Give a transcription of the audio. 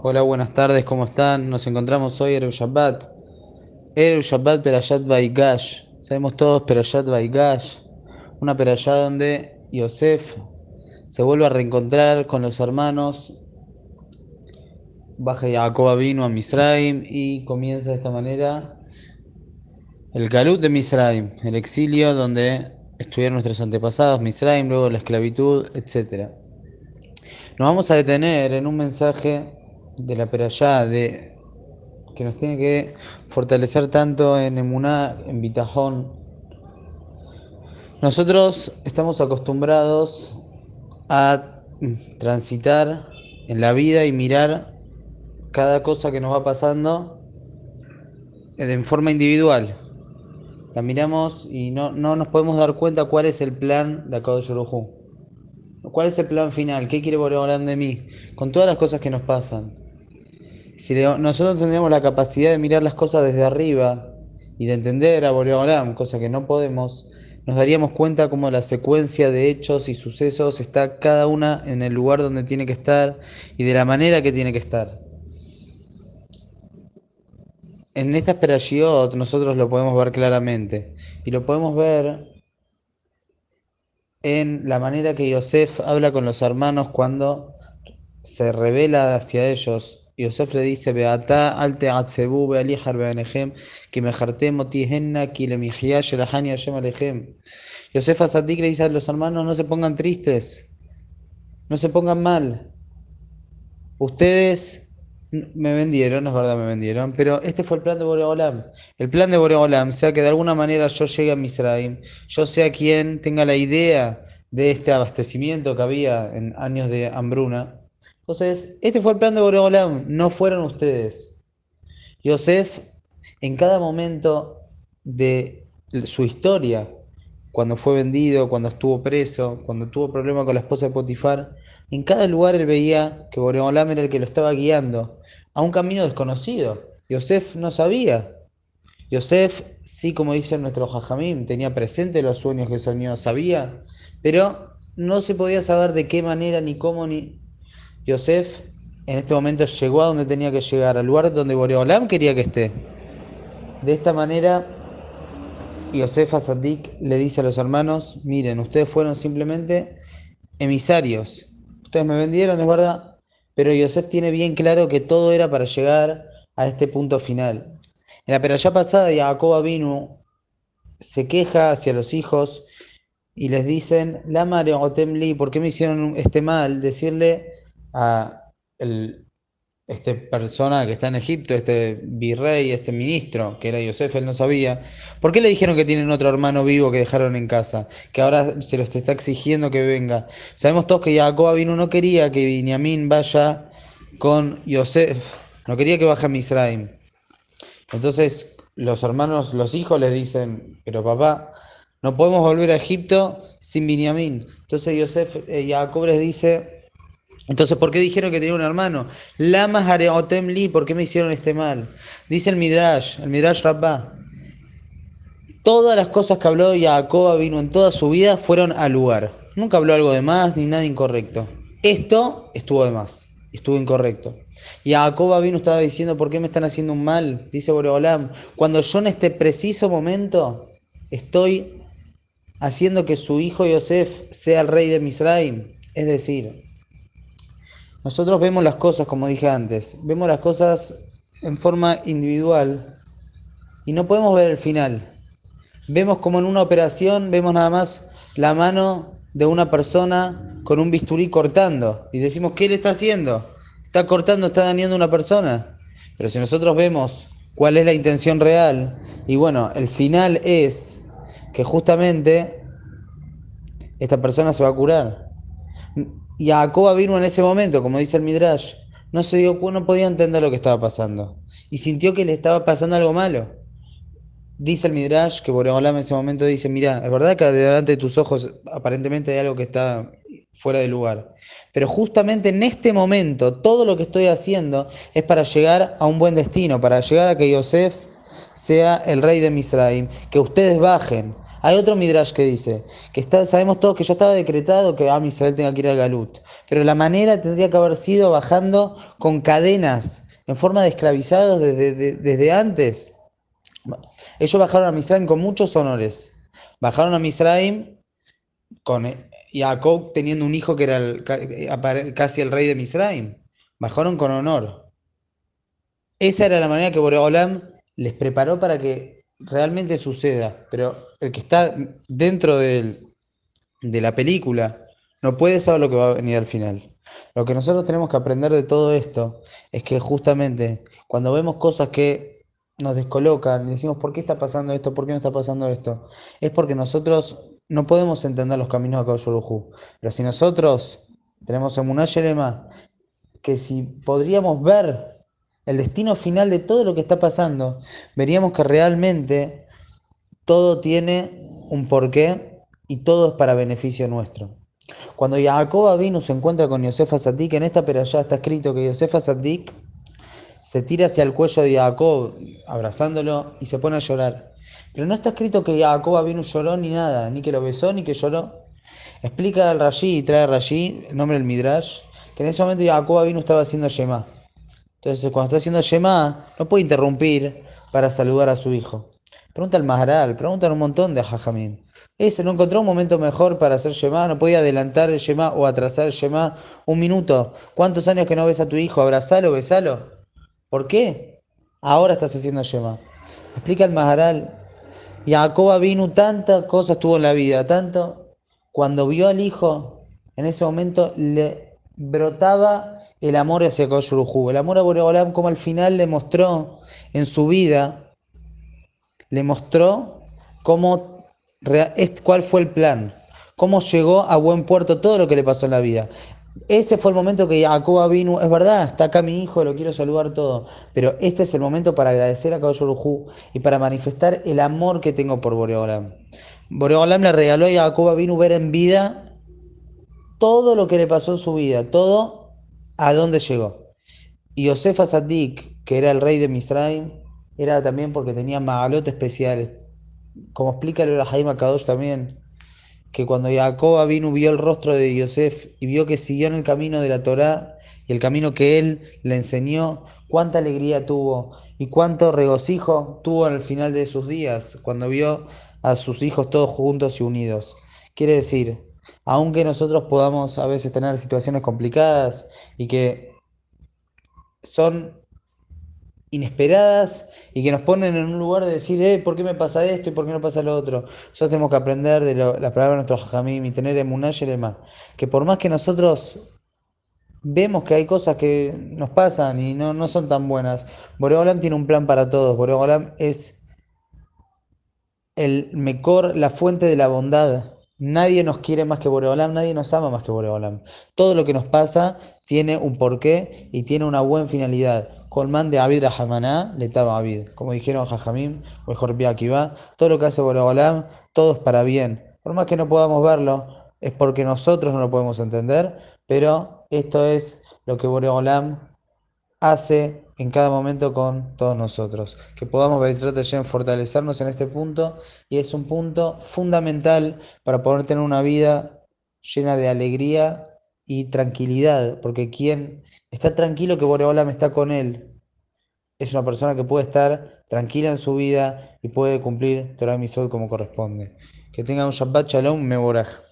Hola, buenas tardes, ¿cómo están? Nos encontramos hoy el Shabbat. El Shabbat Perashat Vaigash. Sabemos todos Perashat Vaigash. Una Perashat donde Yosef se vuelve a reencontrar con los hermanos. Baja Jacob vino a Misraim y comienza de esta manera el Galut de Misraim, el exilio donde estuvieron nuestros antepasados, Misraim, luego la esclavitud, etc. Nos vamos a detener en un mensaje de la Perayá de que nos tiene que fortalecer tanto en Emuná, en Bitajón. Nosotros estamos acostumbrados a transitar en la vida y mirar cada cosa que nos va pasando en forma individual. La miramos y no, no nos podemos dar cuenta cuál es el plan de Akadosh ¿Cuál es el plan final? ¿Qué quiere Boreolam de mí? Con todas las cosas que nos pasan. Si nosotros tendríamos la capacidad de mirar las cosas desde arriba y de entender a Boreolam, cosa que no podemos, nos daríamos cuenta cómo la secuencia de hechos y sucesos está cada una en el lugar donde tiene que estar y de la manera que tiene que estar. En esta Perashiot nosotros lo podemos ver claramente y lo podemos ver en la manera que Yosef habla con los hermanos cuando se revela hacia ellos. Yosef le dice, Beata alte atzebu bealijar beanejem, que mejarte motihenna, que le shelahani hashem alejem. Yosef Asadik le dice a los hermanos, no se pongan tristes, no se pongan mal. Ustedes me vendieron, es verdad, me vendieron, pero este fue el plan de Boreolam. El plan de Boreolam, sea que de alguna manera yo llegue a Misraim, yo sea quien tenga la idea de este abastecimiento que había en años de hambruna. Entonces, este fue el plan de Boreolam, no fueron ustedes. Yosef, en cada momento de su historia, cuando fue vendido, cuando estuvo preso, cuando tuvo problemas con la esposa de Potifar, en cada lugar él veía que Boreolam era el que lo estaba guiando a un camino desconocido. Yosef no sabía. Yosef, sí, como dice nuestro Jajamim, tenía presente los sueños que soñó, sabía, pero no se podía saber de qué manera ni cómo ni. Yosef en este momento llegó a donde tenía que llegar, al lugar donde Boreolam quería que esté. De esta manera, Yosef Asadik le dice a los hermanos: Miren, ustedes fueron simplemente emisarios. Ustedes me vendieron, es verdad, pero Yosef tiene bien claro que todo era para llegar a este punto final. En la peralla pasada, Jacob vino, se queja hacia los hijos y les dicen, Otemli, ¿por qué me hicieron este mal? Decirle a el, este persona que está en Egipto, este virrey, este ministro, que era Yosef, él no sabía, ¿por qué le dijeron que tienen otro hermano vivo que dejaron en casa? Que ahora se los está exigiendo que venga. Sabemos todos que Jacob vino, no quería que Binyamin vaya con Yosef, no quería que baje a Misraim. Entonces los hermanos, los hijos les dicen, pero papá, no podemos volver a Egipto sin Binyamin. Entonces Yosef, eh, Jacob les dice, entonces, ¿por qué dijeron que tenía un hermano? Lama Hareotem ¿por qué me hicieron este mal? Dice el Midrash, el Midrash Rabbah. Todas las cosas que habló Jacob vino en toda su vida fueron al lugar. Nunca habló algo de más ni nada incorrecto. Esto estuvo de más, estuvo incorrecto. Y Jacob vino estaba diciendo, ¿por qué me están haciendo un mal? Dice Boreolam, cuando yo en este preciso momento estoy haciendo que su hijo Yosef sea el rey de Misraim. Es decir, nosotros vemos las cosas, como dije antes, vemos las cosas en forma individual y no podemos ver el final. Vemos como en una operación, vemos nada más la mano de una persona con un bisturí cortando y decimos, ¿qué le está haciendo? Está cortando, está dañando a una persona. Pero si nosotros vemos cuál es la intención real, y bueno, el final es que justamente esta persona se va a curar. Y Jacob vino en ese momento, como dice el Midrash, no se dio no podía entender lo que estaba pasando. Y sintió que le estaba pasando algo malo. Dice el Midrash que Boreolam en ese momento dice, mira, es verdad que delante de tus ojos aparentemente hay algo que está fuera de lugar. Pero justamente en este momento todo lo que estoy haciendo es para llegar a un buen destino, para llegar a que Yosef sea el rey de Misraim, que ustedes bajen Hay otro Midrash que dice que sabemos todos que ya estaba decretado que Am Israel tenga que ir al Galut, pero la manera tendría que haber sido bajando con cadenas en forma de esclavizados desde, desde antes. Ellos bajaron a Misraim con muchos honores. Bajaron a Misraim con Jacob teniendo un hijo que era casi el rey de Misraim. Bajaron con honor. Esa era la manera que Boreolam les preparó para que realmente suceda. Pero el que está dentro de la película no puede saber lo que va a venir al final. Lo que nosotros tenemos que aprender de todo esto es que justamente cuando vemos cosas que nos descolocan y decimos por qué está pasando esto, por qué no está pasando esto, es porque nosotros no podemos entender los caminos de Kadosh Pero si nosotros tenemos en Munayelema que si podríamos ver el destino final de todo lo que está pasando, veríamos que realmente todo tiene un porqué y todo es para beneficio nuestro. Cuando Jacob vino se encuentra con Yosef Asadik, en esta ya está escrito que Yosef Asadik se tira hacia el cuello de Jacob, abrazándolo, y se pone a llorar. Pero no está escrito que Jacob vino lloró ni nada, ni que lo besó, ni que lloró. Explica al Rashi y trae Rashi, el nombre del Midrash, que en ese momento Jacob vino estaba haciendo Shema. Entonces, cuando está haciendo Shema, no puede interrumpir para saludar a su hijo. Pregunta al Maharal, preguntan un montón de Jajamim. Ese no encontró un momento mejor para hacer Shema, no podía adelantar el Shema o atrasar el Shema un minuto. ¿Cuántos años que no ves a tu hijo? Abrazalo, besalo. ¿Por qué? Ahora estás haciendo Shema. Explica el Maharal. Jacob vino tantas cosas tuvo en la vida, tanto. Cuando vio al hijo, en ese momento le brotaba el amor hacia Koshruhu. El amor a Boreolam, como al final le mostró en su vida le mostró cómo, cuál fue el plan, cómo llegó a buen puerto todo lo que le pasó en la vida. Ese fue el momento que Jacob vino, es verdad, está acá mi hijo, lo quiero saludar todo, pero este es el momento para agradecer a Kadosh y para manifestar el amor que tengo por Boreolam. Boreolam le regaló a Jacob vino ver en vida todo lo que le pasó en su vida, todo a dónde llegó. Y Yosef Asadik, que era el rey de Misraim, era también porque tenía magalotes especiales. Como explica el Jaime Kadosh también, que cuando Jacob vino vio el rostro de Yosef y vio que siguió en el camino de la Torá y el camino que él le enseñó, cuánta alegría tuvo y cuánto regocijo tuvo al final de sus días, cuando vio a sus hijos todos juntos y unidos. Quiere decir, aunque nosotros podamos a veces tener situaciones complicadas y que son inesperadas y que nos ponen en un lugar de decir, eh, ¿por qué me pasa esto y por qué no pasa lo otro? Nosotros tenemos que aprender de las palabras de nuestro jajamim y tener emuná más que por más que nosotros vemos que hay cosas que nos pasan y no, no son tan buenas, Boreolam tiene un plan para todos, Boreolam es el mejor, la fuente de la bondad. Nadie nos quiere más que Boreolam, nadie nos ama más que Boreolam. Todo lo que nos pasa tiene un porqué y tiene una buena finalidad. Colman de Abid Rahamaná, le estaba Abid. Como dijeron Jajamim, o mejor va todo lo que hace Boreolam, todo es para bien. Por más que no podamos verlo, es porque nosotros no lo podemos entender, pero esto es lo que Boreolam hace en cada momento con todos nosotros. Que podamos fortalecernos en este punto y es un punto fundamental para poder tener una vida llena de alegría y tranquilidad, porque quien está tranquilo que Boreolam está con él, es una persona que puede estar tranquila en su vida y puede cumplir Torah Misod como corresponde. Que tenga un Shabbat Shalom Meborach.